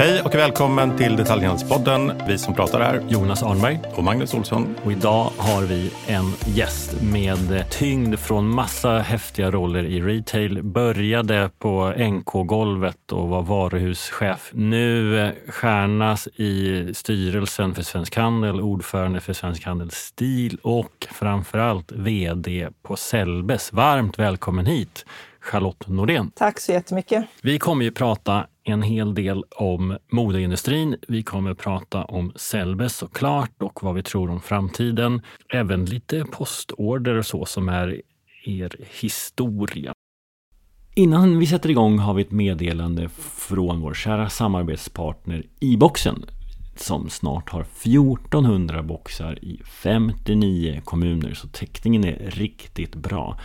Hej och välkommen till Detaljhandelspodden. Vi som pratar är Jonas Arnberg och Magnus Olsson. Och idag har vi en gäst med tyngd från massa häftiga roller i retail. Började på NK-golvet och var varuhuschef. Nu stjärnas i styrelsen för Svensk Handel, ordförande för Svensk Handels Stil och framförallt VD på Sellbes. Varmt välkommen hit! Charlotte Nordén. Tack så jättemycket. Vi kommer ju prata en hel del om modeindustrin. Vi kommer prata om Sellbes såklart och vad vi tror om framtiden. Även lite postorder och så som är er historia. Innan vi sätter igång har vi ett meddelande från vår kära samarbetspartner iBoxen som snart har 1400 boxar i 59 kommuner, så täckningen är riktigt bra.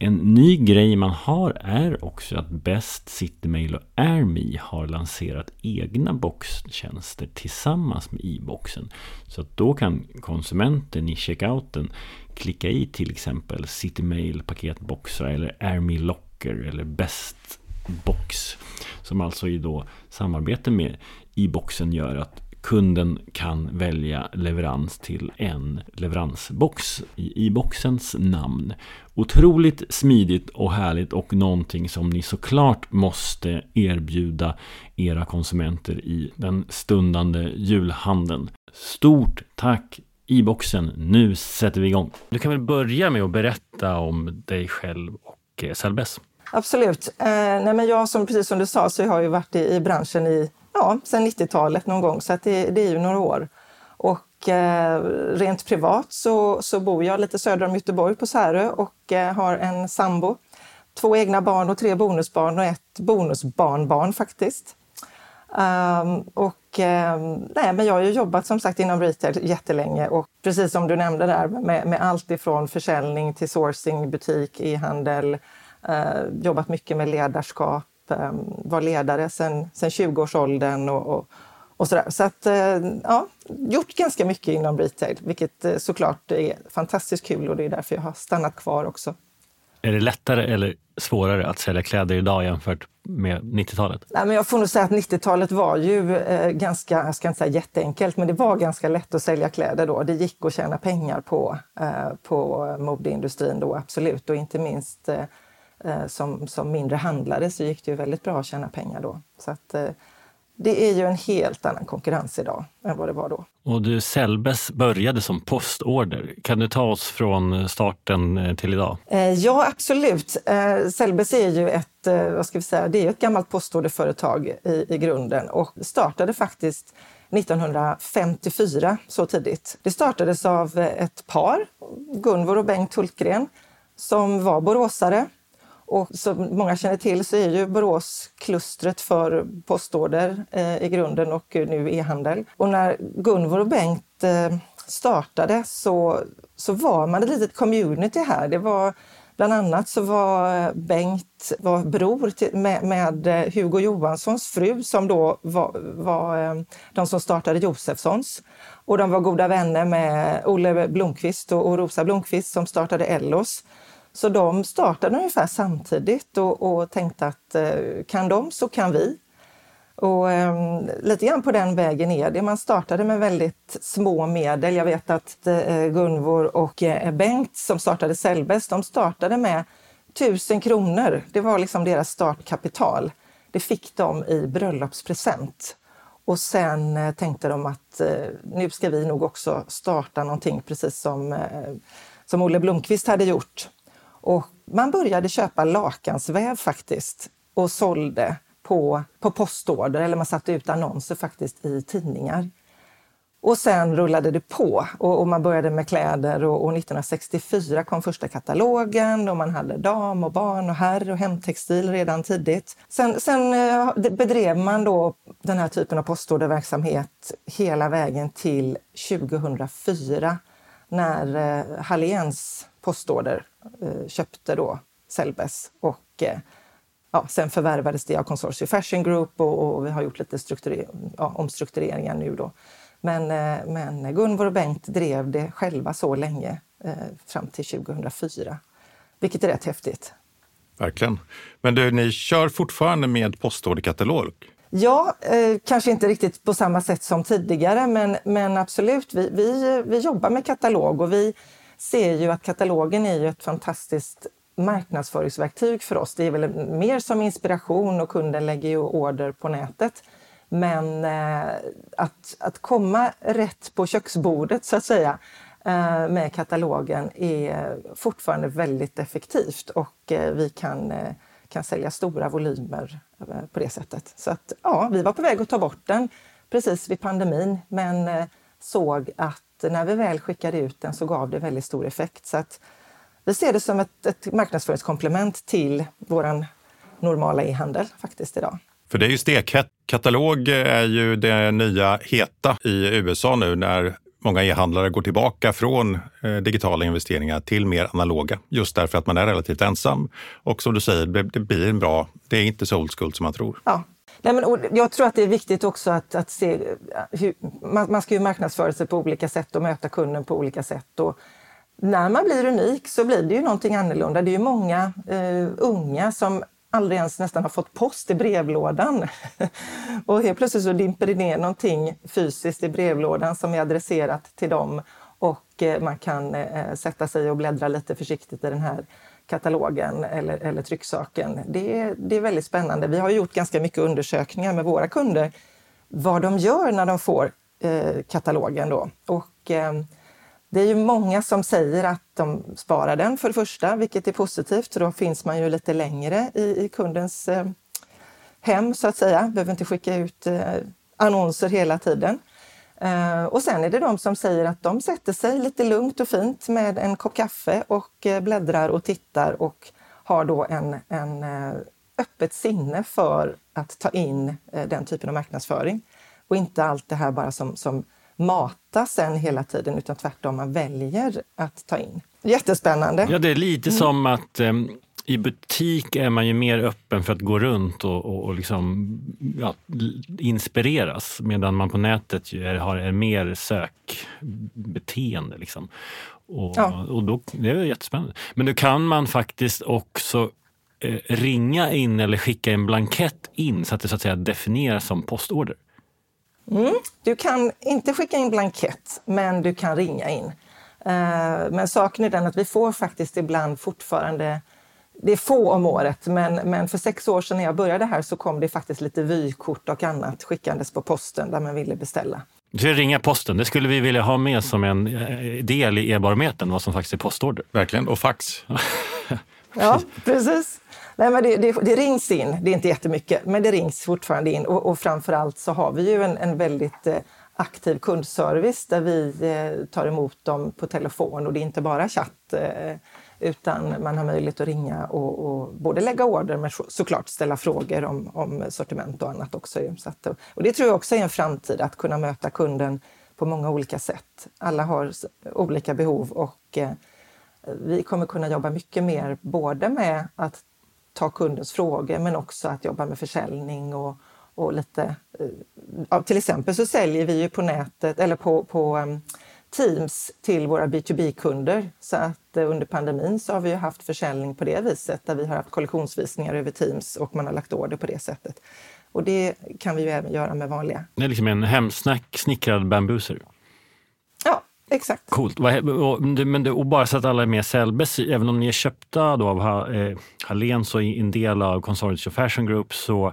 En ny grej man har är också att Best, Citymail och AirMe har lanserat egna boxtjänster tillsammans med e-boxen. Så att då kan konsumenten i checkouten klicka i till exempel Citymail paketboxar eller AirMe Locker eller Best Box. Som alltså i då samarbete med e-boxen gör att kunden kan välja leverans till en leveransbox i, boxens namn. Otroligt smidigt och härligt och någonting som ni såklart måste erbjuda era konsumenter i den stundande julhandeln. Stort tack i-boxen. Nu sätter vi igång. Du kan väl börja med att berätta om dig själv och eh, Selbes. Absolut. Eh, nej men jag som, precis som du sa så har jag varit i, i branschen i ja, sedan 90-talet någon gång, så det, det, är ju några år. Och eh, rent privat så, så bor jag lite söder om Göteborg på Särö och eh, har en sambo, två egna barn och tre bonusbarn och ett bonusbarnbarn faktiskt. Um, och um, nej, men jag har ju jobbat som sagt inom retail jättelänge och precis som du nämnde där med, med allt ifrån försäljning till sourcing, butik, e-handel, uh, jobbat mycket med ledarskap var ledare sedan 20-årsåldern och, och, och sådär. Så att, eh, ja, gjort ganska mycket inom retail, vilket eh, såklart är fantastiskt kul och det är därför jag har stannat kvar också. Är det lättare eller svårare att sälja kläder idag jämfört med 90-talet? Nej, men jag får nog säga att 90-talet var ju eh, ganska, jag ska inte säga jätteenkelt, men det var ganska lätt att sälja kläder då. Det gick att tjäna pengar på, eh, på modeindustrin då, absolut. Och inte minst eh, Eh, som, som mindre handlare så gick det ju väldigt bra att tjäna pengar då. Så att, eh, det är ju en helt annan konkurrens idag än vad det var då. Och du, Selbes började som postorder. Kan du ta oss från starten eh, till idag? Ja, absolut. Selbes är ju ett, vad ska vi säga, det är ett gammalt postorderföretag i, i grunden och startade faktiskt 1954, så tidigt. Det startades av ett par, Gunvor och Bengt Hultgren, som var boråsare och som många känner till så är ju Borås klustret för postorder eh, i grunden och nu e-handel. Och när Gunvor och Bengt eh, startade så, så var man ett litet community här. Det var Bland annat så var eh, Bengt var bror till, med, med, eh, Hugo Johanssons fru som då var, var eh, de som startade Josefssons. Och de var goda vänner med Olle Blomqvist och, och Rosa Blomqvist som startade Ellos. Så de startade ungefär samtidigt och, och tänkte att eh, kan de så kan vi. Och eh, lite grann på den vägen är det. Man startade med väldigt små medel. Jag vet att eh, Gunvor och eh, Bengt som startade Sellbest, de startade med tusen kronor. Det var liksom deras startkapital. Det fick de i bröllopspresent. Och sen eh, tänkte de att eh, nu ska vi nog också starta någonting precis som, eh, som Olle Blomqvist hade gjort. Och man började köpa lakansväv faktiskt och sålde på, på postorder eller man satte ut annonser faktiskt i tidningar. Och sen rullade det på och, och man började med kläder och, och, 1964 kom första katalogen och man hade dam och barn och herr och hemtextil redan tidigt. Sen, sen eh, bedrev man då den här typen av postorderverksamhet hela vägen till 2004 när eh, Halléns postorder köpte då Sellbes och eh, ja, sen förvärvades det av Consortium Fashion Group och, och vi har gjort lite ja, omstruktureringar nu då. Men, eh, men Gunvor och Bengt drev det själva så länge, eh, fram till 2004, vilket är rätt häftigt. Verkligen. Men du, ni kör fortfarande med postorderkatalog? Ja, eh, kanske inte riktigt på samma sätt som tidigare, men, men absolut. Vi, vi, vi jobbar med katalog och vi ser ju att katalogen är ju ett fantastiskt marknadsföringsverktyg för oss. Det är väl mer som inspiration och kunden lägger ju order på nätet. Men eh, att, att komma rätt på köksbordet så att säga eh, med katalogen är fortfarande väldigt effektivt och eh, vi kan, eh, kan sälja stora volymer eh, på det sättet. Så att ja, vi var på väg att ta bort den precis vid pandemin men eh, såg att när vi väl skickade ut den så gav det väldigt stor effekt. Så att vi ser det som ett, ett marknadsföringskomplement till vår normala e-handel faktiskt idag. För det är ju stekhett. Katalog är ju det nya heta i USA nu när många e-handlare går tillbaka från eh, digitala investeringar till mer analoga. Just därför att man är relativt ensam. Och som du säger, det blir en bra, det är inte så old school som man tror. Ja. Nej, men, jag tror att det är viktigt också att, att se eh, hur, man, man ska ju marknadsföra sig på olika sätt och möta kunden på olika sätt. Och när man blir unik så blir det ju någonting annorlunda. Det är ju många eh, unga som aldrig ens nästan har fått post i brevlådan. och helt plötsligt så dimper det ner någonting fysiskt i brevlådan som är adresserat till dem och eh, man kan eh, eh sätta sig och bläddra lite försiktigt i den här katalogen eller, eller trycksaken. Det är, det är väldigt spännande. Vi har gjort ganska mycket undersökningar med våra kunder vad de gör när de får eh, katalogen. Då. Och, eh, det är ju många som säger att de sparar den för det första, vilket är positivt. Då finns man ju lite längre i, i kundens eh, hem så att säga. Behöver inte skicka ut eh, annonser hela tiden. Eh, och sen är det de som säger att de sätter sig lite lugnt och fint med en kopp kaffe och eh, bläddrar och tittar och har då en, en eh, öppet sinne för att ta in den typen av marknadsföring. Och inte allt det här bara som, som mata sen hela tiden utan tvärtom man väljer att ta in. Jättespännande. Ja, det är lite mm. som att um, i butik är man ju mer öppen för att gå runt och, och, och liksom, ja, inspireras medan man på nätet ju är, har mer sökbeteende. Liksom. Och, ja. och då, det är jättespännande. Men nu kan man faktiskt också eh, ringa in eller skicka en blankett in så att det så att säga definieras som postorder. Mm. Du kan inte skicka in blankett, men du kan ringa in. Uh, men saken är den att vi får faktiskt ibland fortfarande det är få om året, men, men för sex år sedan när jag började här så kom det faktiskt lite vykort och annat skickandes på posten där man ville beställa. Ska ringa posten, det skulle vi vilja ha med som en eh, del i e-barometern, vad som faktiskt är postorder. Verkligen, och fax. ja, precis. Nej, men det, det, det, rings in, det är inte jättemycket, men det rings fortfarande in. Och, och framför allt så har vi ju en, en väldigt eh, aktiv kundservice där vi eh, tar emot dem på telefon och det är inte bara chatt utan man har möjlighet att ringa och, och, både lägga order men såklart ställa frågor om, om sortiment och annat också. Så att, och det tror jag också är en framtid, att kunna möta kunden på många olika sätt. Alla har olika behov och eh, vi kommer kunna jobba mycket mer både med att ta kundens frågor men också att jobba med försäljning och, och lite... Eh, ja, till exempel så säljer vi ju på nätet eller på, på ehm, Teams till våra B2B-kunder. Så att uh, under pandemin så har vi haft försäljning på det viset där vi har haft kollektionsvisningar över Teams och man har lagt order på det sättet. Och det kan vi ju även göra med vanliga. Det är liksom en hemsnickrad bambuser? Ja, Exakt. Coolt. Men det, och bara så att alla är med Sellbes, även om ni är köpta då av eh, Hallens och en del av Consortium Fashion Group så,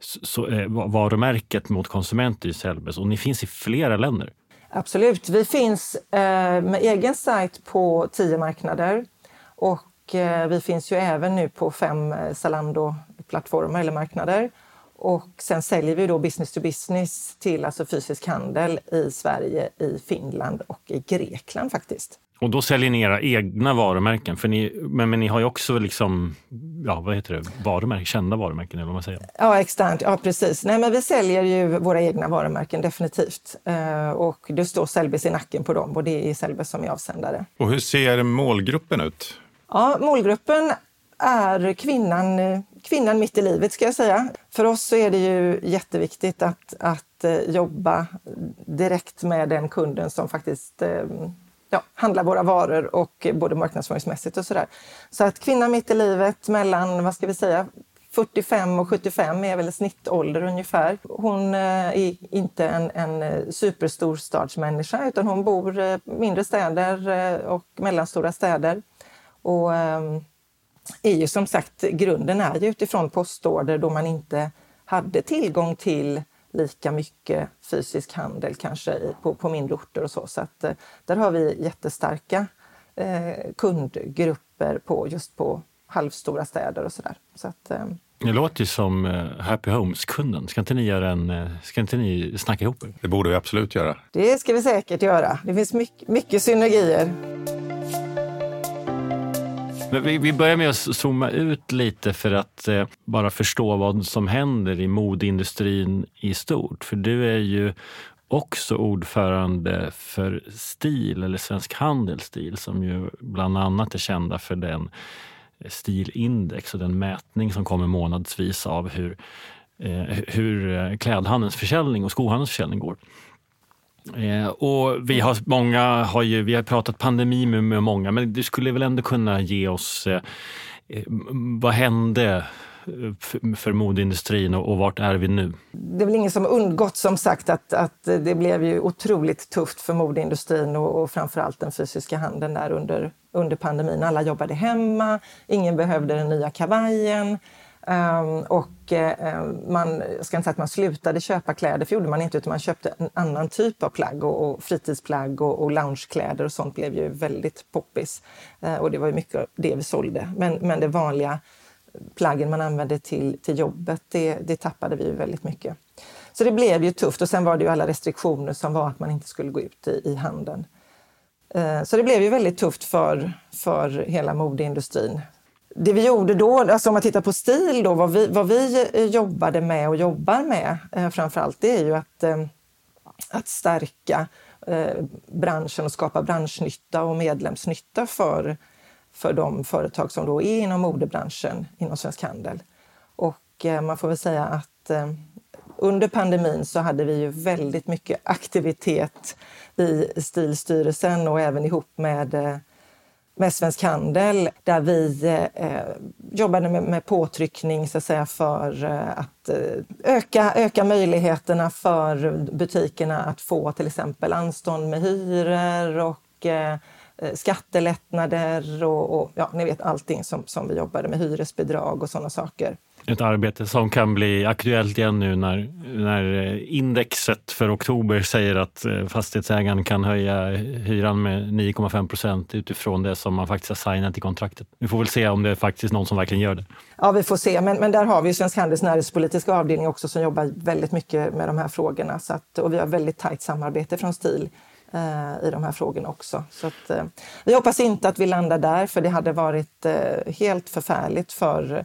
så är varumärket mot konsumenter i Sellbes och ni finns i flera länder. Absolut. Vi finns eh, med egen sajt på tio marknader och eh, vi finns ju även nu på fem eh, Zalando-plattformar eller marknader. Och sen säljer vi då business to business till alltså fysisk handel i Sverige, i Finland och i Grekland faktiskt. Och då säljer ni era egna varumärken, för ni, men, men ni har ju också liksom, ja, vad heter det, varumärken, kända varumärken eller vad man säger? Ja, externt. Ja, precis. Nej, men vi säljer ju våra egna varumärken, definitivt. Uh, och det står Sellbys i nacken på dem och det är Sellbys som är avsändare. Och hur ser målgruppen ut? Ja, målgruppen är kvinnan, kvinnan mitt i livet ska jag säga. För oss så är det ju jätteviktigt att, att eh, jobba direkt med den kunden som faktiskt eh, ja, handlar våra varor och eh, både marknadsföringsmässigt och sådär. Så att kvinna mitt i livet mellan, vad ska vi säga, 45 och 75 är väl snittålder ungefär. Hon eh, är inte en, en eh, superstorstadsmänniska utan hon bor i mindre städer och mellanstora städer. Och ehm, är ju som sagt, grunden är ju utifrån postorder då man inte hade tillgång till lika mycket fysisk handel kanske på, på mindre orter och så. Så att, där har vi jättestarka eh, kundgrupper på, just på halvstora städer och sådär. Så att, eh, det låter ju som eh, Happy Homes-kunden. Ska inte ni, göra en, eh, ska inte ni snacka ihop er? Det borde vi absolut göra. Det ska vi säkert göra. Det finns mycket, mycket synergier. Vi, vi börjar med att zooma ut lite för att eh, bara förstå vad som händer i modeindustrin i stort. För du är ju också ordförande för STIL, eller Svensk Handelsstil, som ju bland annat är kända för den stilindex och den mätning som kommer månadsvis av hur, eh, hur eh, klädhandelns försäljning och skohandelns försäljning går. Eh, och vi har, många har ju, vi har pratat pandemi med, med många, men du skulle väl ändå kunna ge oss eh, eh vad hände eh, för, för modeindustrin och, och vart är vi nu? Det är väl ingen som undgått som sagt att, att det blev ju otroligt tufft för modeindustrin och, och framförallt den fysiska handeln där under, under pandemin. Alla jobbade hemma, ingen behövde den nya kavajen. Um, och uh, man, jag ska inte säga att man slutade köpa kläder, för gjorde man inte, utan man köpte en annan typ av plagg och, och fritidsplagg och, och loungekläder och sånt blev ju väldigt poppis. Uh, och det var ju mycket det vi sålde. Men, men det vanliga plaggen man använde till, till jobbet, det, det tappade vi väldigt mycket. Så det blev ju tufft och sen var det ju alla restriktioner som var att man inte skulle gå ut i, i handeln. Eh, så det blev ju väldigt tufft för, för hela modeindustrin det vi gjorde då, alltså om man tittar på stil, då, vad, vi, vad vi eh, jobbade med och jobbar med eh, framför allt, det är ju att, eh, att stärka eh, branschen och skapa branschnytta och medlemsnytta för, för de företag som då är inom modebranschen inom Svensk Handel. Och eh, man får väl säga att eh, under pandemin så hade vi ju väldigt mycket aktivitet i Stilstyrelsen och även ihop med eh, med Svensk Handel där vi eh, jobbade med, med påtryckning så att säga, för eh, att eh, öka, öka möjligheterna för butikerna att få till exempel anstånd med hyror och eh, eh, skattelättnader och, och, ja, ni vet allting som, som vi jobbade med, hyresbidrag och sådana saker. Ett arbete som kan bli aktuellt igen nu när, när eh, indexet för oktober säger att eh, fastighetsägaren kan höja hyran med 9,5 procent utifrån det som man faktiskt har signat i kontraktet. Vi får väl se om det är faktiskt någon som verkligen gör det. Ja, vi får se. Men, men där har vi Svensk Handels näringspolitiska avdelning också som jobbar väldigt mycket med de här frågorna. Så att, och vi har väldigt tajt samarbete från STIL eh, i de här frågorna också. Så att, eh, vi hoppas inte att vi landar där, för det hade varit eh, helt förfärligt för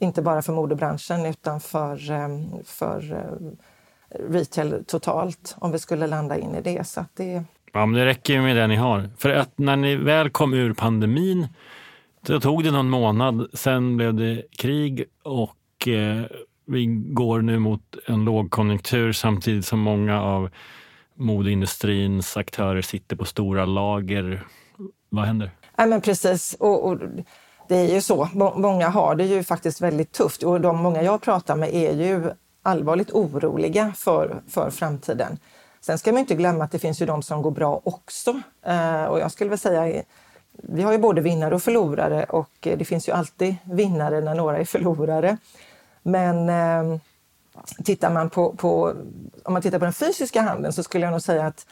inte bara för modebranschen utan för, ehm, för eh, retail totalt om vi skulle landa in i det. Så det... Ja, men det räcker ju med det ni har. För att när ni väl kom ur pandemin, då tog det någon månad. Sen blev det krig och eh, vi går nu mot en lågkonjunktur samtidigt som många av modeindustrins aktörer sitter på stora lager. Vad händer? Ja, men precis. Och, och det är ju så. Många har det ju faktiskt väldigt tufft och de många jag pratar med är ju allvarligt oroliga för, för framtiden. Sen ska man inte glömma att det finns ju de som går bra också. Eh, och jag skulle väl säga, vi har ju både vinnare och förlorare och eh, det finns ju alltid vinnare när några är förlorare. Men eh, tittar man på, på, om man tittar på den fysiska handeln så skulle jag nog säga att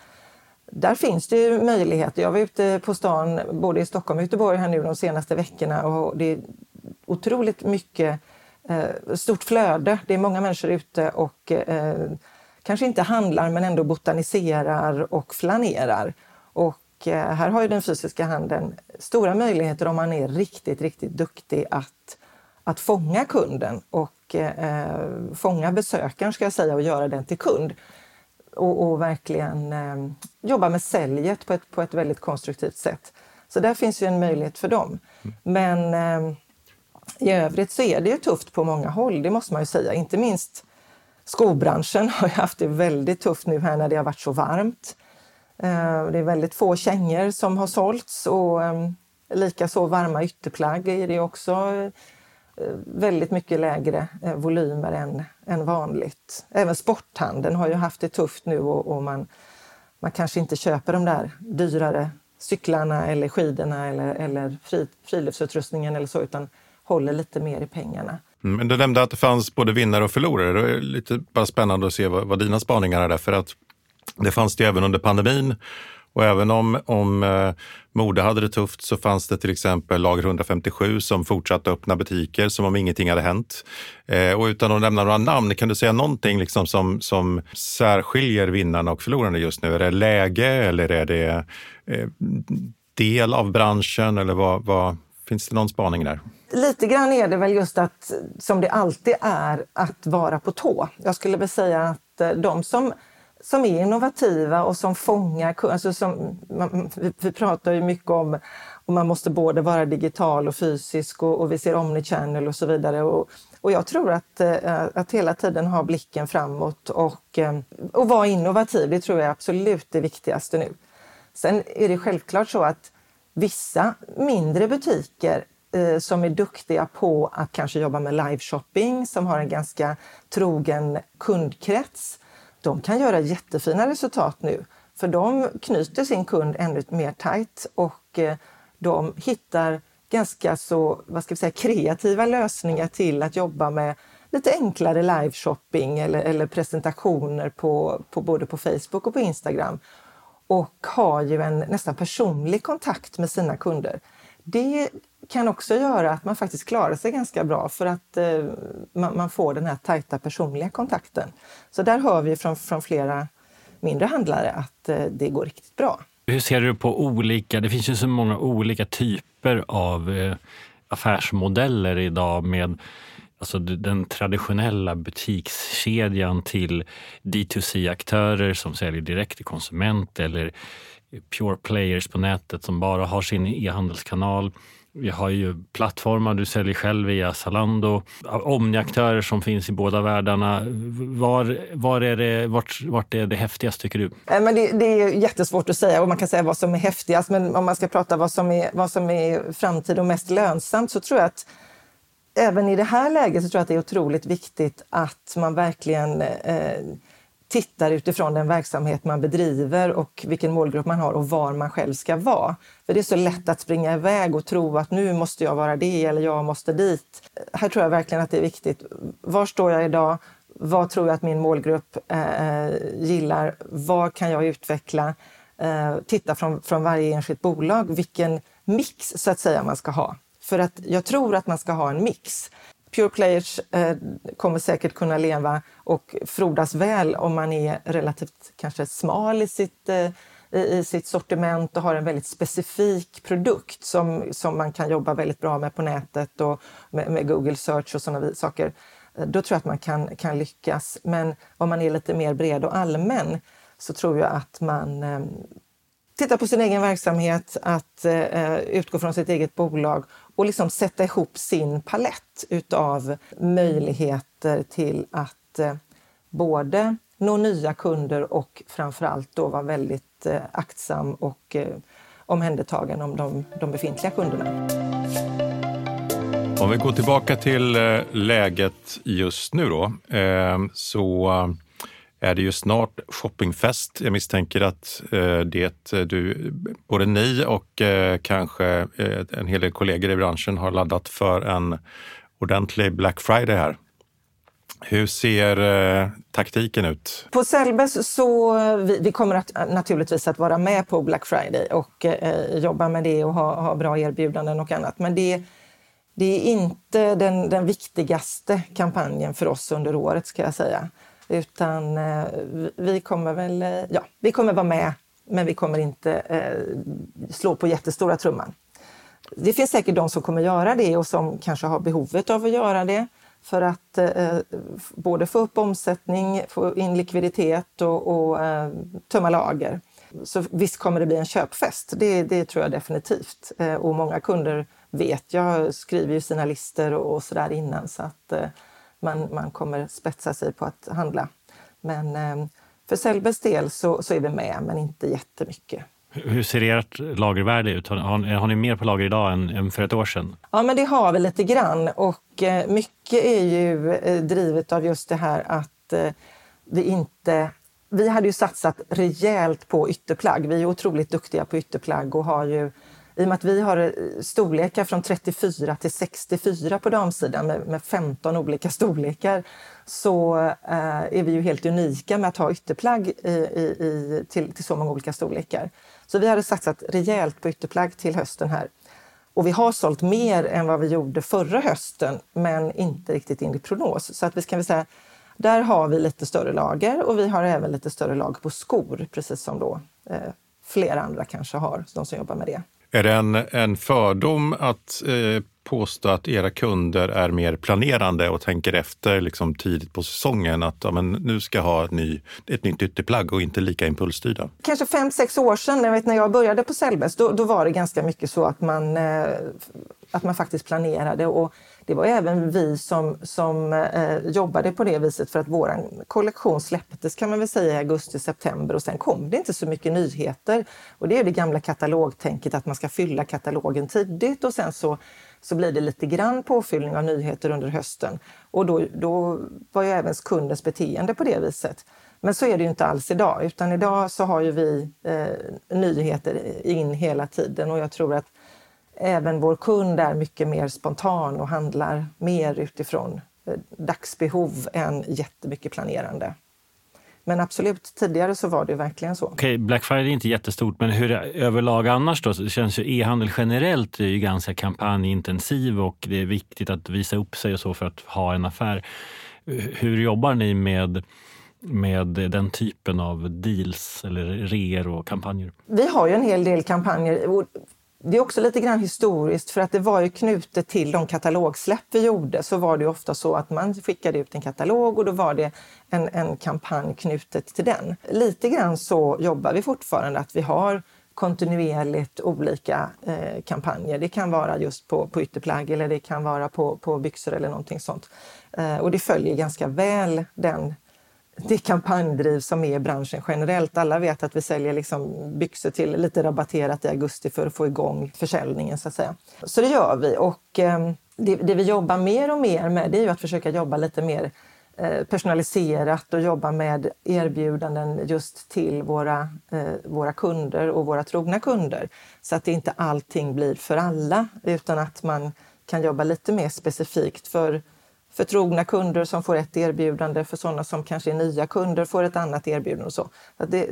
där finns det ju möjligheter. Jag var ute på stan både i Stockholm och Göteborg här nu de senaste veckorna och det är otroligt mycket eh, stort flöde. Det är många människor ute och eh, kanske inte handlar men ändå botaniserar och flanerar. Och eh, här har ju den fysiska handeln stora möjligheter om man är riktigt, riktigt duktig att, att fånga kunden och eh, fånga besökaren ska jag säga och göra den till kund och, och verkligen eh, jobba med säljet på ett, på ett väldigt konstruktivt sätt. Så där finns ju en möjlighet för dem. Men eh, i övrigt så är det ju tufft på många håll, det måste man ju säga. Inte minst skobranschen har haft det väldigt tufft nu här när det har varit så varmt. Eh, det är väldigt få kängor som har sålts och eh, varma ytterplagg är det också. Eh, väldigt mycket lägre eh, volymer än, än vanligt. Även sporthandeln har ju haft det tufft nu och, och man, man kanske inte köper de där dyrare cyklarna eller skidorna eller, eller fri, friluftsutrustningen eller så, utan håller lite mer i pengarna. Mm, men du nämnde att det fanns både vinnare och förlorare. Det är lite bara spännande att se vad, vad dina spaningar är där, för att det fanns det även under pandemin. Och även om, om eh, Mode hade det tufft så fanns det till exempel Lager 157 som fortsatte öppna butiker som om ingenting hade hänt. Eh, och utan att nämna några namn, kan du säga någonting liksom som, som särskiljer vinnarna och förlorarna just nu? Är det läge eller är det eh, del av branschen eller vad, vad, finns det någon spaning där? Lite grann är det väl just att, som det alltid är, att vara på tå. Jag skulle väl säga att eh, de som som är innovativa och som fångar... Alltså som, man, vi, vi, pratar ju mycket om och man måste både vara digital och fysisk och, och vi ser omnichannel och så vidare. Och, och jag tror att, eh, att hela tiden ha blicken framåt och, eh, och vara innovativ, det tror jag är absolut det viktigaste nu. Sen är det självklart så att vissa mindre butiker eh, som är duktiga på att kanske jobba med liveshopping, som har en ganska trogen kundkrets, de kan göra jättefina resultat nu. För de knyter sin kund ännu mer tajt och eh, de hittar ganska så vad ska vi säga, kreativa lösningar till att jobba med lite enklare liveshopping eller, eller presentationer på, på både på Facebook och på Instagram. Och har ju en nästan personlig kontakt med sina kunder. Det kan också göra att man faktiskt klarar sig ganska bra för att eh, man, man, får den här tajta personliga kontakten. Så där hör vi från, från flera mindre handlare att eh, det går riktigt bra. Hur ser du på olika, det finns ju så många olika typer av eh, affärsmodeller idag med alltså den traditionella butikskedjan till D2C-aktörer som säljer direkt till konsument eller pure players på nätet som bara har sin e-handelskanal. Vi har ju plattformar, du säljer själv via Zalando. Omniaktörer som finns i båda världarna. Var, var är det, vart, vart är det häftigast tycker du? Eh, men det, det, är jättesvårt att säga och man kan säga vad som är häftigast. Men om man ska prata vad som är, vad som är framtid och mest lönsamt så tror jag att även i det här läget så tror jag att det är otroligt viktigt att man verkligen eh, tittar utifrån den verksamhet man bedriver och vilken målgrupp man har och var man själv ska vara. För det är så lätt att springa iväg och tro att nu måste jag vara det eller jag måste dit. Här tror jag verkligen att det är viktigt. Var står jag idag? Vad tror jag att min målgrupp eh, gillar? Vad kan jag utveckla? Eh, titta från, från varje enskilt bolag vilken mix så att säga man ska ha. För att jag tror att man ska ha en mix. Pure players eh, kommer säkert kunna leva och frodas väl om man är relativt kanske smal i sitt, eh, i sitt sortiment och har en väldigt specifik produkt som, som man kan jobba väldigt bra med på nätet och med, med Google Search och sådana saker. Eh, då tror jag att man kan, kan lyckas. Men om man är lite mer bred och allmän så tror jag att man eh, Titta på sin egen verksamhet, att eh, utgå från sitt eget bolag och liksom sätta ihop sin palett utav möjligheter till att eh, både nå nya kunder och framförallt då vara väldigt eh, aktsam och eh, omhändertagen om de, de befintliga kunderna. Om vi går tillbaka till eh, läget just nu då, eh, så är det ju snart shoppingfest. Jag misstänker att eh, det eh, du, både ni och eh, kanske eh, en hel del kollegor i branschen har laddat för en ordentlig Black Friday här. Hur ser eh, taktiken ut? På Sellbes så vi, vi kommer att, naturligtvis att vara med på Black Friday och eh, jobba med det och ha, ha bra erbjudanden och annat. Men det, det är inte den, den viktigaste kampanjen för oss under året ska jag säga. Utan eh, vi kommer väl, eh, ja, vi kommer vara med, men vi kommer inte eh, slå på jättestora trumman. Det finns säkert de som kommer göra det och som kanske har behovet av att göra det för att eh, både få upp omsättning, få in likviditet och, och eh, tömma lager. Så visst kommer det bli en köpfest, det, det tror jag definitivt. Eh, och många kunder vet jag, skriver ju sina listor och, och sådär innan så att eh, man, man kommer spetsa sig på att handla. Men eh, för Sellbes del så, så är vi med, men inte jättemycket. Hur ser ert lagervärde ut? Har, har, ni mer på lager idag än, än, för ett år sedan? Ja, men det har vi lite grann. Och eh, mycket är ju eh, drivet av just det här att eh, vi inte... Vi hade ju satsat rejält på ytterplagg. Vi är otroligt duktiga på ytterplagg och har ju i och med att vi har eh, storlekar från 34 till 64 på damsidan med, med 15 olika storlekar så eh, är vi ju helt unika med att ha ytterplagg i, i, till, till så många olika storlekar. Så vi hade satsat rejält på ytterplagg till hösten här. Och vi har sålt mer än vad vi gjorde förra hösten, men inte riktigt enligt prognos. Så att vi kan väl säga, där har vi lite större lager och vi har även lite större lager på skor, precis som då eh, flera andra kanske har, de som jobbar med det. Är det en, en fördom att eh, påstå att era kunder är mer planerande och tänker efter liksom, tidigt på säsongen att ja, men nu ska jag ha ett, ny, ett nytt ytterplagg och inte lika impulsstyrda? Kanske fem, sex år sedan, jag vet, när jag började på Sellbäst, då, då, var det ganska mycket så att man, eh, att man faktiskt planerade. Och det var även vi som, som eh, jobbade på det viset för att vår kollektion släpptes kan man väl säga i augusti-september och sen kom det inte så mycket nyheter. Och det är det gamla katalogtänket att man ska fylla katalogen tidigt och sen så, så blir det lite grann påfyllning av nyheter under hösten. Och då, då var ju även kundens beteende på det viset. Men så är det ju inte alls idag, utan idag så har ju vi eh, nyheter in hela tiden och jag tror att även vår kund är mycket mer spontan och handlar mer utifrån eh, dagsbehov än jättemycket planerande. Men absolut, tidigare så var det verkligen så. Okej, okay, Black Friday är inte jättestort, men hur överlag annars då? Det känns ju e-handel generellt är ju ganska kampanjintensiv och det är viktigt att visa upp sig och så för att ha en affär. Hur jobbar ni med med den typen av deals eller reor och kampanjer? Vi har ju en hel del kampanjer. Det är också lite grann historiskt för att det var ju knutet till de katalogsläpp vi gjorde så var det ofta så att man skickade ut en katalog och då var det en, en kampanj knutet till den. Lite grann så jobbar vi fortfarande att vi har kontinuerligt olika eh, kampanjer. Det kan vara just på, på ytterplagg eller det kan vara på, på byxor eller någonting sånt. Eh, och det följer ganska väl den det kampanjdriv som är i branschen generellt. Alla vet att vi säljer liksom byxor till lite rabatterat i augusti för att få igång försäljningen. Så att säga. Så det gör vi. Och, eh, det, det, vi jobbar mer och mer med det är att försöka jobba lite mer eh, personaliserat och jobba med erbjudanden just till våra, eh, våra kunder och våra trogna kunder. Så att inte allting blir för alla utan att man kan jobba lite mer specifikt för för trogna kunder som får ett erbjudande, för sådana som kanske är nya kunder får ett annat erbjudande. Och så. Det,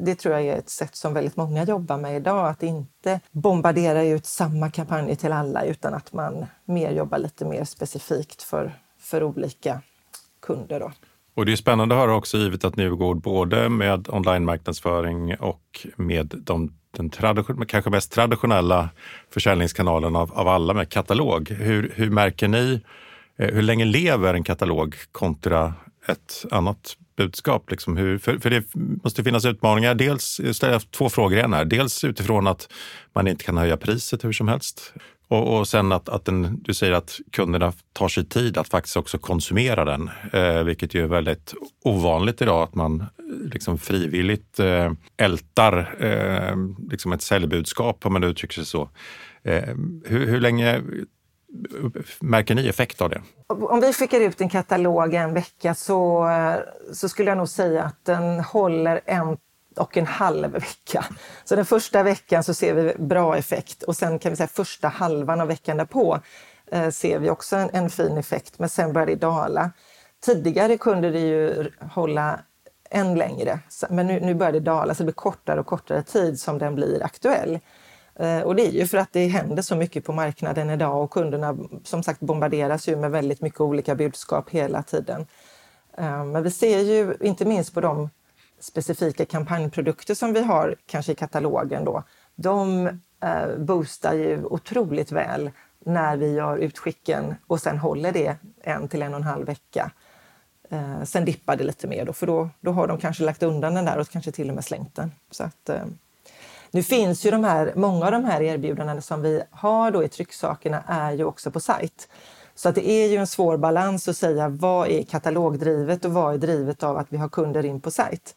det tror jag är ett sätt som väldigt många jobbar med idag, att inte bombardera ut samma kampanjer till alla utan att man mer jobbar lite mer specifikt för, för olika kunder. Då. Och det är spännande att höra också givet att ni går både med online-marknadsföring och med de den kanske mest traditionella försäljningskanalen av, av alla med katalog. Hur, hur märker ni Eh, hur länge lever en katalog kontra ett annat budskap? Liksom hur, för, för, det måste finnas utmaningar. Dels ställer jag två frågor igen här. Dels utifrån att man inte kan höja priset hur som helst. Och, och sen att, att den, du säger att kunderna tar sig tid att faktiskt också konsumera den, eh, vilket ju är väldigt ovanligt idag att man eh, liksom frivilligt eh, ältar eh, liksom ett säljbudskap om man uttrycker sig så. Eh, hur, hur länge Märker ni effekt av det? Om vi skickar ut en katalog en vecka så, så skulle jag nog säga att den håller en och en halv vecka. Så den första veckan så ser vi bra effekt och sen kan vi säga första halvan av veckan därpå eh, ser vi också en, en, fin effekt, men sen börjar det dala. Tidigare kunde det ju hålla än längre, men nu, nu börjar det dala, så det blir kortare och kortare tid som den blir aktuell. Eh, och det är ju för att det händer så mycket på marknaden idag och kunderna som sagt bombarderas ju med väldigt mycket olika budskap hela tiden. Eh, men vi ser ju inte minst på de specifika kampanjprodukter som vi har kanske i katalogen då. De eh, boostar ju otroligt väl när vi gör utskicken och sen håller det en till en och en halv vecka. Sen dippar det lite mer då, för då, då har de kanske lagt undan den där och kanske till och med slängt den. Så att, nu finns ju de här, många av de här erbjudandena som vi har då i trycksakerna är ju också på sajt. Så att det är ju en svår balans att säga vad är katalogdrivet och vad är drivet av att vi har kunder in på sajt.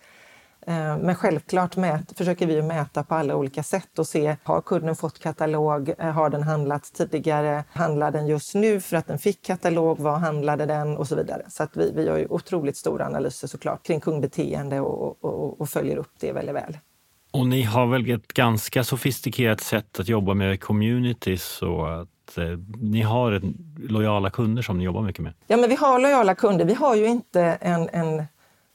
Eh, men självklart mät, försöker vi mäta på alla olika sätt och se, har kunden fått katalog? Eh, har den handlat tidigare? Handlar den just nu för att den fick katalog? Vad handlade den? Och så vidare. Så att vi, vi gör ju otroligt stora analyser såklart kring kundbeteende och, och, och följer upp det väldigt väl. Och ni har väl ett ganska sofistikerat sätt att jobba med communities och att eh, ni har lojala kunder som ni jobbar mycket med? Ja, men vi har lojala kunder. Vi har ju inte en, en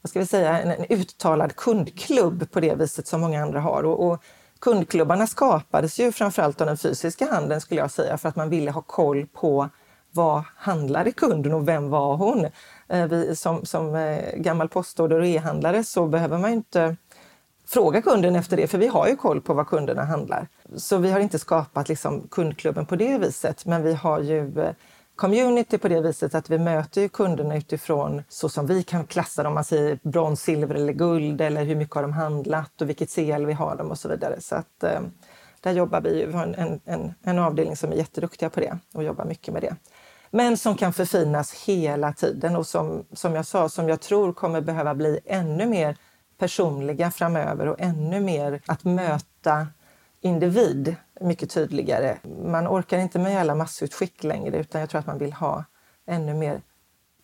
vad ska vi säga, en, en uttalad kundklubb på det viset som många andra har. Och, och kundklubbarna skapades ju framförallt av den fysiska handeln skulle jag säga för att man ville ha koll på vad handlade kunden och vem var hon? Eh, vi, som, som eh, gammal postorder och e-handlare så behöver man inte fråga kunden efter det, för vi har ju koll på vad kunderna handlar. Så vi har inte skapat liksom kundklubben på det viset, men vi har ju eh, community på det viset att vi möter kunderna utifrån så som vi kan klassa dem, man säger brons, silver eller guld eller hur mycket har de handlat och vilket CL vi har dem och så vidare. Så att, eh, där jobbar vi, vi har en, en, en avdelning som är jätteduktiga på det och jobbar mycket med det. Men som kan förfinas hela tiden och som, som jag sa, som jag tror kommer behöva bli ännu mer personliga framöver och ännu mer att möta individ mycket tydligare. Man orkar inte med alla massutskick längre utan jag tror att man vill ha ännu mer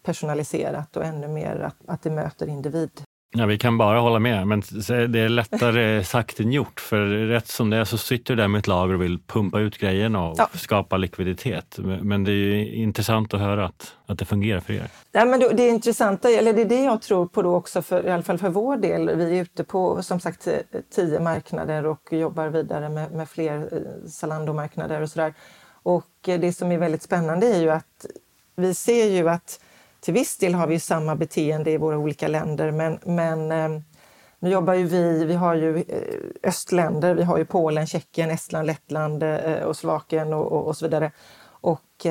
personaliserat och ännu mer att, att det möter individ. Ja, vi kan bara hålla med, men det är lättare sagt än gjort. För rätt som det är så sitter du där med ett lager och vill pumpa ut grejerna och ja. skapa likviditet. Men det är intressant att höra att, att det fungerar för er. Ja, men det är intressanta, eller det är det jag tror på då också, för, i alla fall för vår del. Vi är ute på som sagt tio marknader och jobbar vidare med, med fler eh, Zalando-marknader och sådär. Och det som är väldigt spännande är ju att vi ser ju att till viss del har vi samma beteende i våra olika länder, men, men eh, nu jobbar ju vi, vi har ju eh, östländer, vi har ju Polen, Tjeckien, Estland, Lettland eh, och Slovakien och, och, och, så vidare. Och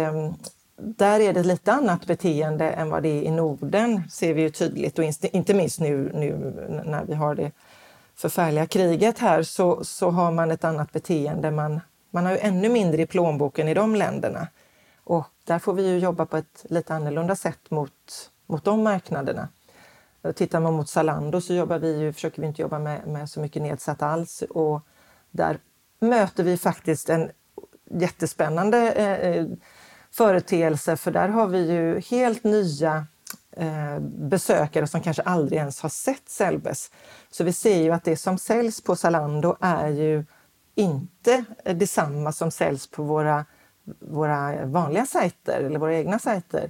där är det lite annat beteende än vad det är i Norden, ser vi ju tydligt. Och inte minst nu, nu när vi har det förfärliga kriget här så, så har man ett annat beteende. Man, man har ju ännu mindre i plånboken i de länderna. Och där får vi ju jobba på ett lite annorlunda sätt mot, mot de marknaderna. Tittar man mot Zalando så jobbar vi ju, försöker vi inte jobba med, med så mycket nedsatt alls och där möter vi faktiskt en jättespännande eh, eh, företeelse för där har vi ju helt nya eh, besökare som kanske aldrig ens har sett Selbes. Så vi ser ju att det som säljs på Zalando är ju inte eh, detsamma som säljs på våra våra vanliga sajter eller våra egna sajter.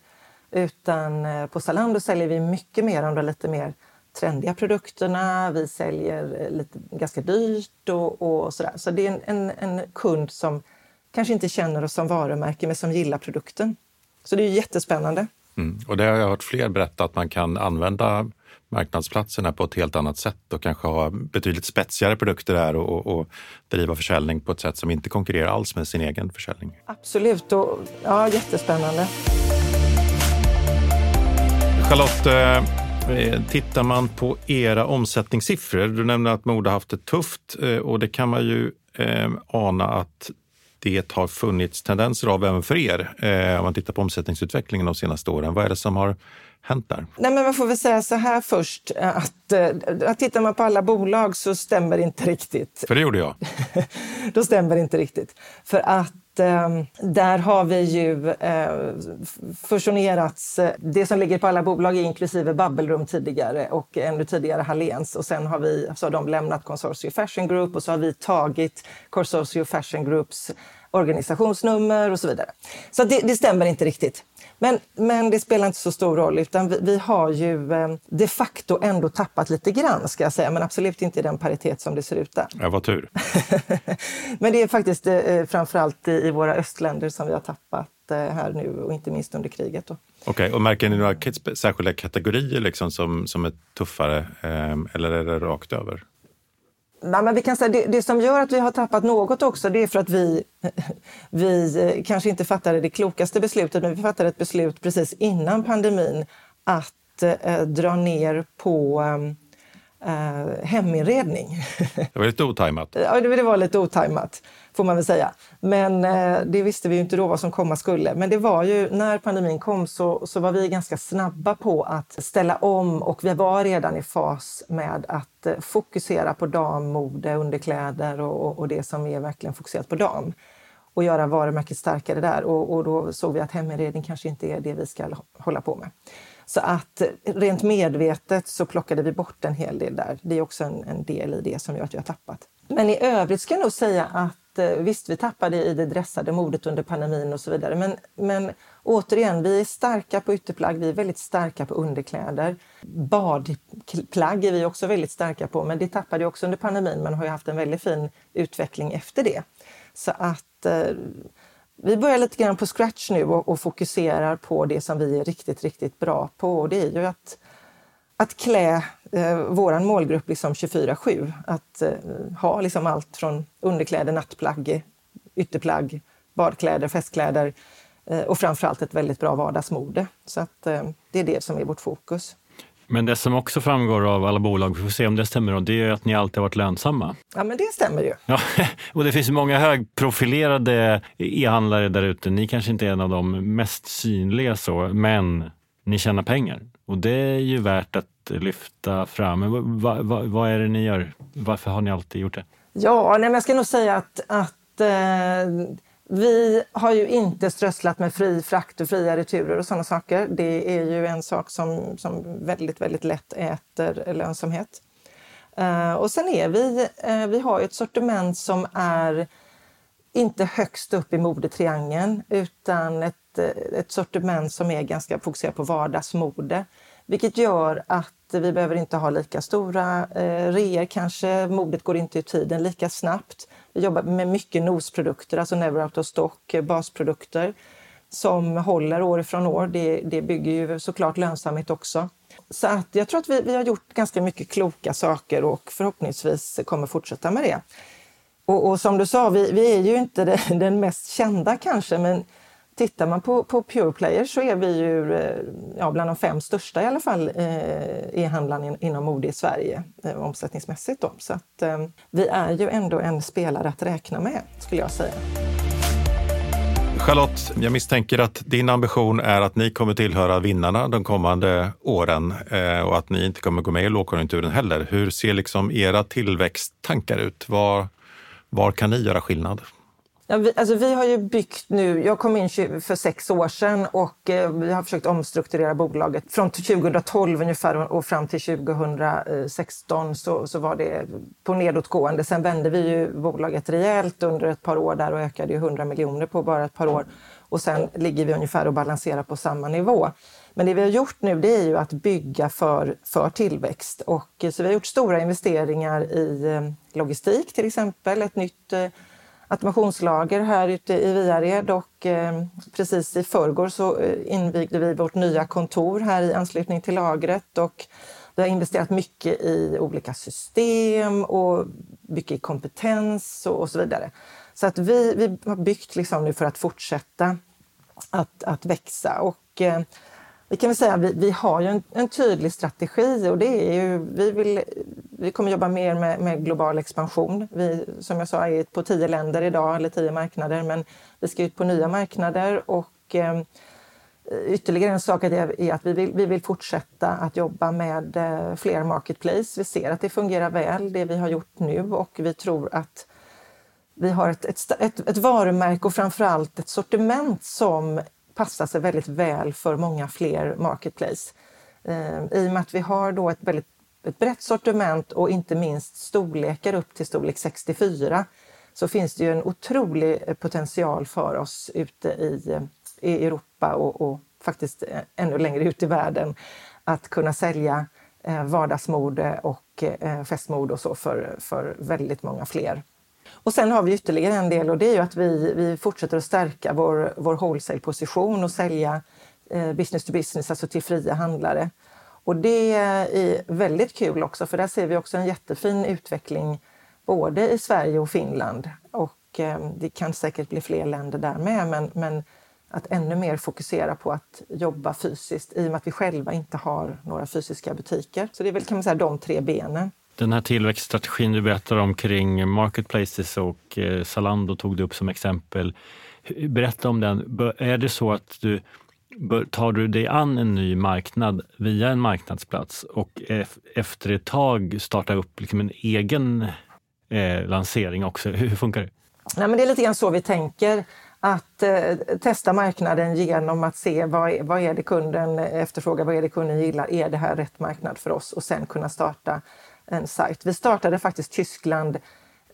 Utan eh, på Zalando säljer vi mycket mer av de lite mer trendiga produkterna. Vi säljer eh, lite, ganska dyrt och, och sådär. Så det är en, en, kund som kanske inte känner oss som varumärke men som gillar produkten. Så det är jättespännande. Mm. Och det har jag hört fler berätta att man kan använda marknadsplatserna på ett helt annat sätt och kanske ha betydligt spetsigare produkter där och, och, driva försäljning på ett sätt som inte konkurrerar alls med sin egen försäljning. Absolut, och, ja, jättespännande. Charlotte, eh, tittar man på era omsättningssiffror, du nämnde att Mode haft det tufft eh, och det kan man ju eh, ana att det har funnits tendenser av även för er om man tittar på omsättningsutvecklingen de senaste åren. Vad är det som har hänt där? Nej, men man får väl säga så här först, att, att tittar man på alla bolag så stämmer det inte riktigt. För det gjorde jag. Då stämmer det inte riktigt. För att eh, där har vi ju eh, fusionerats. Det som ligger på alla bolag är inklusive Bubbleroom tidigare och ännu tidigare Hallens. Och sen har, vi, så har de lämnat Consortio Fashion Group och så har vi tagit Consortio Fashion Groups organisationsnummer och så vidare. Så det, det stämmer inte riktigt. Men, men det spelar inte så stor roll, utan vi, vi, har ju eh, de facto ändå tappat lite grann, ska jag säga, men absolut inte i den paritet som det ser ut där. Ja, vad tur. men det är faktiskt eh, framförallt i, i våra östländer som vi har tappat eh, här nu och inte minst under kriget. Okej, okay, och märker ni några särskilda kategorier liksom som, som är tuffare eh, eller är det rakt över? Nej, men vi kan säga, det, det, som gör att vi har tappat något också, det är för att vi, vi eh, kanske inte fattade det klokaste beslutet, men vi fattade ett beslut precis innan pandemin att eh, dra ner på ehm, eh, heminredning. Det var lite otajmat. ja, det var lite otajmat, får man väl säga. Men eh, det visste vi ju inte då vad som komma skulle. Men det var ju, när pandemin kom så, så var vi ganska snabba på att ställa om och vi var redan i fas med att eh, fokusera på dammode, underkläder och, och det som är verkligen fokuserat på dam och göra varumärket starkare där. Och, och då såg vi att heminredning kanske inte är det vi ska hålla på med. Så att rent medvetet så plockade vi bort en hel del där. Det är också en, en del i det som gör att vi har tappat. Men i övrigt ska jag nog säga att eh, visst, vi tappade i det dressade modet under pandemin och så vidare. Men, men återigen, vi är starka på ytterplagg, vi är väldigt starka på underkläder. Badplagg är vi också väldigt starka på, men det tappade också under pandemin men har ju haft en väldigt fin utveckling efter det. Så att eh, vi börjar lite grann på scratch nu och, och, fokuserar på det som vi är riktigt, riktigt bra på. Och det är ju att, att klä eh, vår målgrupp liksom 24-7. Att eh, ha liksom allt från underkläder, nattplagg, ytterplagg, badkläder, festkläder eh, och framförallt ett väldigt bra vardagsmode. Så att, eh, det är det som är vårt fokus. Men det som också framgår av alla bolag, vi får se om det stämmer, det är att ni alltid har varit lönsamma. Ja, men det stämmer ju. Ja, och det finns många högprofilerade e-handlare där ute. Ni kanske inte är en av de mest synliga så, men ni tjänar pengar. Och det är ju värt att lyfta fram. Men vad, vad, vad är det ni gör? Varför har ni alltid gjort det? Ja, nej, men jag ska nog säga att, att eh, vi har ju inte strösslat med fri frakt och fria returer och sådana saker. Det är ju en sak som, som väldigt, väldigt lätt äter lönsamhet. Uh, och sen är vi, uh, vi har ett sortiment som är inte högst upp i modetriangeln utan ett, eh, ett sortiment som är ganska fokuserat på vardagsmode. Vilket gör att vi behöver inte ha lika stora eh, reor kanske. Modet går inte ur tiden lika snabbt. Vi jobbar med mycket nosprodukter, alltså never out of stock, eh, basprodukter som håller år ifrån år. Det, det bygger ju såklart lönsamhet också. Så att jag tror att vi, vi har gjort ganska mycket kloka saker och förhoppningsvis kommer fortsätta med det. Och, och som du sa, vi, vi är ju inte den, den mest kända kanske, men Tittar man på, på Pure Player så är vi ju eh, ja, bland de fem största i alla fall eh, e-handlarna in, inom mode i Sverige eh, omsättningsmässigt. Då. Så att, eh, vi är ju ändå en spelare att räkna med, skulle jag säga. Charlotte, jag misstänker att din ambition är att ni kommer tillhöra vinnarna de kommande åren eh, och att ni inte kommer gå med i lågkonjunkturen heller. Hur ser liksom era tillväxttankar ut? Var, var kan ni göra skillnad? Ja, vi, alltså vi har ju byggt nu, jag kom in för sex år sedan och eh, vi har försökt omstrukturera bolaget. Från 2012 ungefär och fram till 2016 så, så var det på nedåtgående. Sen vände vi ju bolaget rejält under ett par år där och ökade ju 100 miljoner på bara ett par år. Och sen ligger vi ungefär och balanserar på samma nivå. Men det vi har gjort nu det är ju att bygga för, för tillväxt. Och, eh, så vi har gjort stora investeringar i eh, logistik till exempel, ett nytt eh, automationslager här ute i Viared och eh, precis i förrgår så eh, invigde vi vårt nya kontor här i anslutning till lagret och vi har investerat mycket i olika system och mycket i kompetens och, och så vidare. Så att vi, vi har byggt liksom nu för att fortsätta att, att växa och eh, vi kan väl säga att vi, vi har ju en, en, tydlig strategi och det är ju, vi, vill, vi kommer jobba mer med, med, global expansion. Vi, som jag sa, är på tio länder idag, eller tio marknader, men vi ska ut på nya marknader och eh, Ytterligare en sak är att vi vill, vi vill fortsätta att jobba med eh, fler marketplace. Vi ser att det fungerar väl, det vi har gjort nu och vi tror att vi har ett, ett, ett, ett varumärke och framförallt ett sortiment som passar sig väldigt väl för många fler marketplace. Eh, I och med att vi har då ett väldigt ett brett sortiment och inte minst storlekar upp till storlek 64 så finns det ju en otrolig eh, potential för oss ute i, i Europa och, och faktiskt eh, ännu längre ut i världen att kunna sälja eh, vardagsmode och eh, festmode och så för, för väldigt många fler och sen har vi ytterligare en del och det är ju att vi, vi fortsätter att stärka vår, vår wholesale-position och sälja eh, business to business, alltså till fria handlare. Och det är väldigt kul också för där ser vi också en jättefin utveckling både i Sverige och Finland. Och eh, det kan säkert bli fler länder där med men, men att ännu mer fokusera på att jobba fysiskt i och med att vi själva inte har några fysiska butiker. Så det är väl kan man säga de tre benen. Den här tillväxtstrategin du berättar om kring marketplaces och eh, Zalando tog du upp som exempel. Berätta om den. Är det så att du tar du dig an en ny marknad via en marknadsplats och efter ett tag starta upp liksom en egen eh, lansering också? Hur funkar det? Nej, men det är lite grann så vi tänker. Att eh, testa marknaden genom att se vad är, vad är det kunden efterfrågar, vad är det kunden gillar, är det här rätt marknad för oss? Och sen kunna starta en sajt. Vi startade faktiskt Tyskland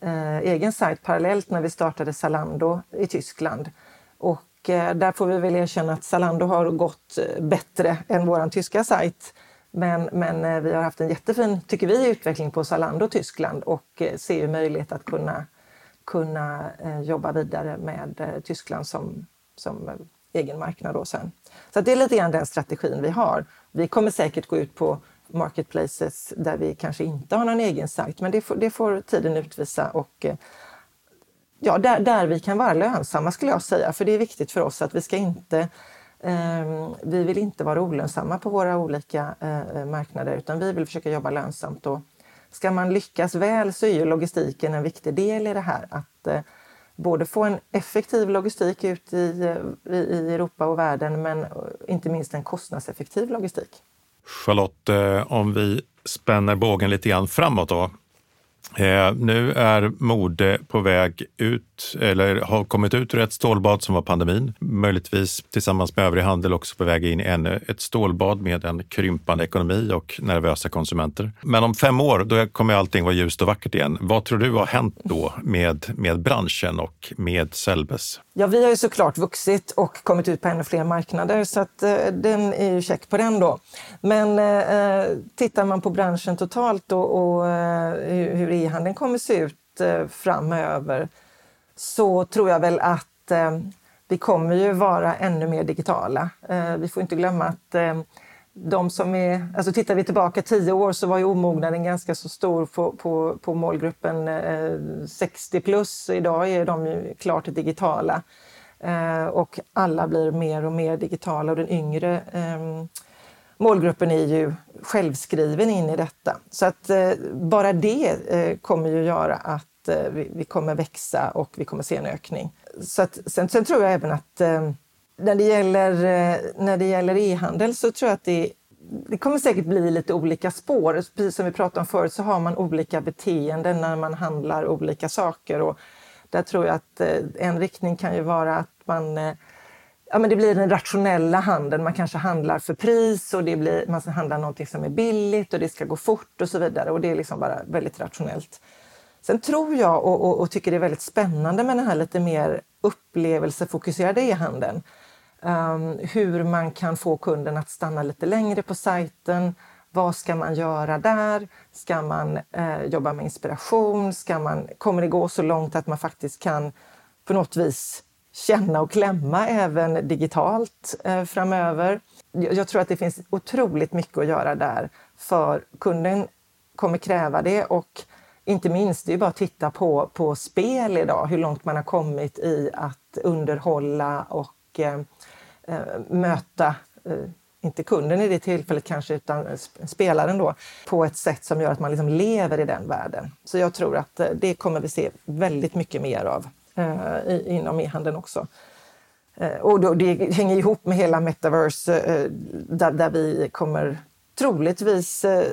eh, egen sajt parallellt när vi startade Zalando i Tyskland. Och eh, där får vi väl erkänna att Zalando har gått eh, bättre än vår tyska sajt. Men, men eh, vi har haft en jättefin, tycker vi, utveckling på Zalando Tyskland och eh, ser ju möjlighet att kunna, kunna eh, jobba vidare med eh, Tyskland som, som eh, egen marknad då sen. Så det är lite grann den strategin vi har. Vi kommer säkert gå ut på marketplaces där vi kanske inte har någon egen sajt, men det får, det får tiden utvisa. Och, eh, ja, där, där vi kan vara lönsamma skulle jag säga, för det är viktigt för oss att vi ska inte eh, vi vill inte vara olönsamma på våra olika eh, eh, marknader utan vi vill försöka jobba lönsamt. Och ska man lyckas väl så är ju logistiken en viktig del i det här. Att eh, både få en effektiv logistik ut i, eh, i, i Europa och världen men inte minst en kostnadseffektiv logistik. Charlotte, eh, om vi spänner bågen lite grann framåt då. Eh, nu är mode på väg ut, eller har kommit ut ur ett stålbad som var pandemin. Möjligtvis tillsammans med övrig handel också på väg in i ännu ett stålbad med en krympande ekonomi och nervösa konsumenter. Men om fem år, då kommer allting vara ljust och vackert igen. Vad tror du har hänt då med, med branschen och med Selbes? Ja, vi har ju såklart vuxit och kommit ut på ännu fler marknader så att eh, den är ju check på den då. Men eh, eh tittar man på branschen totalt och, och eh, hur e-handeln kommer se ut eh, framöver så tror jag väl att eh, vi kommer ju vara ännu mer digitala. Eh, vi får inte glömma att de som är, alltså tittar vi tillbaka tio år så var ju omognaden ganska så stor på, på, på målgruppen 60 plus. Idag är de ju klart digitala. Och alla blir mer och mer digitala och den yngre eh, målgruppen är ju självskriven in i detta. Så att eh, bara det eh, kommer ju göra att eh, vi, vi, kommer växa och vi kommer se en ökning. Så att, sen, sen tror jag även att eh, när det gäller, eh, när det gäller e-handel så tror jag att det, det kommer säkert bli lite olika spår. Precis som vi pratade om förut så har man olika beteenden när man handlar olika saker. Och där tror jag att eh, en riktning kan ju vara att man ja, men det blir den rationella handeln. Man kanske handlar för pris och det blir, man handlar någonting som är billigt och det ska gå fort och så vidare. Och det är liksom bara väldigt rationellt. Sen tror jag och, och, och tycker det är väldigt spännande med den här lite mer upplevelsefokuserade e-handeln. Um, hur man kan få kunden att stanna lite längre på sajten. Vad ska man göra där? Ska man eh, jobba med inspiration? Ska man, kommer det gå så långt att man faktiskt kan på något vis känna och klämma även digitalt eh, framöver. Jag tror att det finns otroligt mycket att göra där för kunden kommer kräva det och inte minst, det är bara att titta på, på spel idag, hur långt man har kommit i att underhålla och eh, eh möta eh, inte kunden i det tillfället kanske, utan spelaren då, på ett sätt som gör att man liksom lever i den världen. Så jag tror att eh, det kommer vi se väldigt mycket mer av eh, inom e-handeln också. Eh, och då, det hänger ihop med hela metaverse eh, där, där, vi kommer troligtvis eh,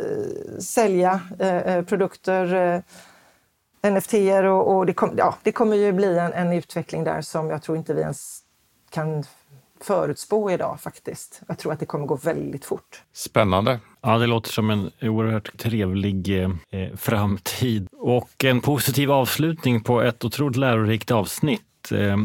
sälja eh, eh, produkter, eh, NFT och, och det, kom, ja, det kommer ju bli en, en utveckling där som jag tror inte vi ens kan förutspå idag faktiskt. Jag tror att det kommer gå väldigt fort. Spännande. Ja, det låter som en oerhört trevlig eh, framtid och en positiv avslutning på ett otroligt lärorikt avsnitt. Eh,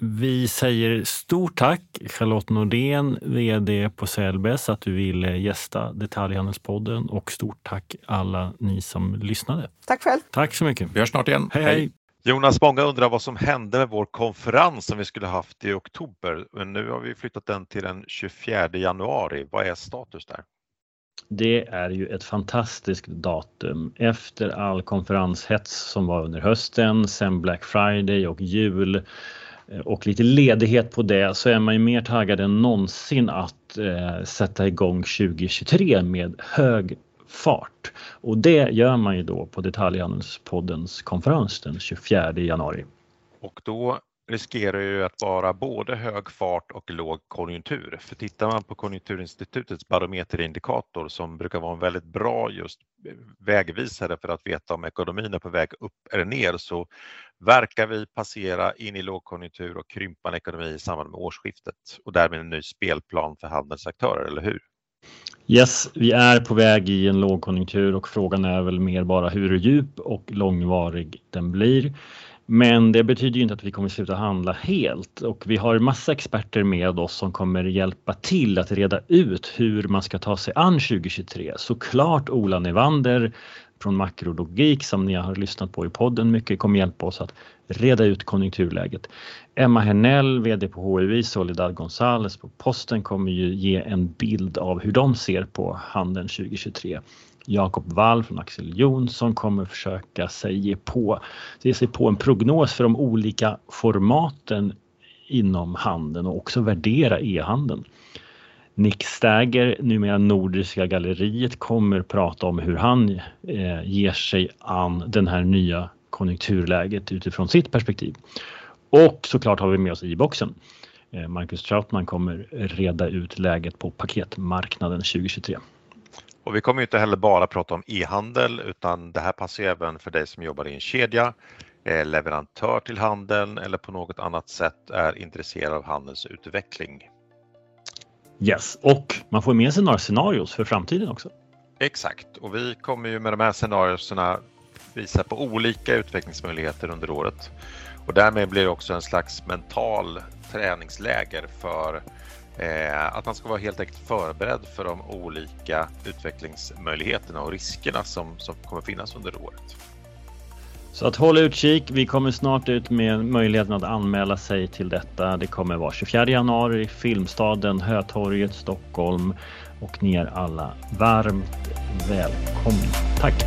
vi säger stort tack Charlotte Nordén, VD på Sellbes, att du ville gästa Detaljhandelspodden och stort tack alla ni som lyssnade. Tack själv. Tack så mycket. Vi hörs snart igen. hej. hej. Jonas, många undrar vad som hände med vår konferens som vi skulle haft i oktober. Men nu har vi flyttat den till den 24 januari. Vad är status där? Det är ju ett fantastiskt datum. Efter all konferenshets som var under hösten, sen Black Friday och jul eh, och lite ledighet på det så är man ju mer taggad än någonsin att eh, sätta igång 2023 med hög fart. Och det gör man ju då på Detaljhandelspoddens konferens den 24 januari. Och då riskerar ju att vara både hög fart och låg konjunktur. För tittar man på Konjunkturinstitutets barometerindikator som brukar vara en väldigt bra just vägvisare för att veta om ekonomin är på väg upp eller ner så verkar vi passera in i lågkonjunktur och krympande ekonomi i samband med årsskiftet och därmed en ny spelplan för handelns aktörer, eller hur? Yes, vi är på väg i en lågkonjunktur och frågan är väl mer bara hur djup och långvarig den blir. Men det betyder ju inte att vi kommer sluta handla helt och vi har massa experter med oss som kommer hjälpa till att reda ut hur man ska ta sig an 2023. Såklart Ola Nevander från Makrologik som ni har lyssnat på i podden mycket kommer hjälpa oss att reda ut konjunkturläget. Emma Hernell, VD på HUI, Soledad Gonzales på Posten kommer ju ge en bild av hur de ser på handeln 2023. Jakob Wall från Axel Jonsson kommer försöka sig ge, på, ge sig på en prognos för de olika formaten inom handeln och också värdera e-handeln. Nick Stagger, numera Nordiska galleriet, kommer prata om hur han eh, ger sig an den här nya konjunkturläget utifrån sitt perspektiv. Och såklart har vi med oss i-boxen. Eh, Marcus Trautman kommer reda ut läget på paketmarknaden 2023. Och vi kommer inte heller bara prata om e-handel utan det här passar även för dig som jobbar i en kedja, är leverantör till handeln eller på något annat sätt är intresserad av handelns utveckling. Yes, och man får med sig några scenarios för framtiden också. Exakt, och vi kommer ju med de här scenarierna visa på olika utvecklingsmöjligheter under året. Och därmed blir det också en slags mental träningsläger för Eh, att man ska vara helt enkelt förberedd för de olika utvecklingsmöjligheterna och riskerna som, som kommer finnas under året. Så att håll utkik. Vi kommer snart ut med möjligheten att anmäla sig till detta. Det kommer vara 24 januari, Filmstaden, Hötorget, Stockholm och ni är alla varmt välkomna. Tack!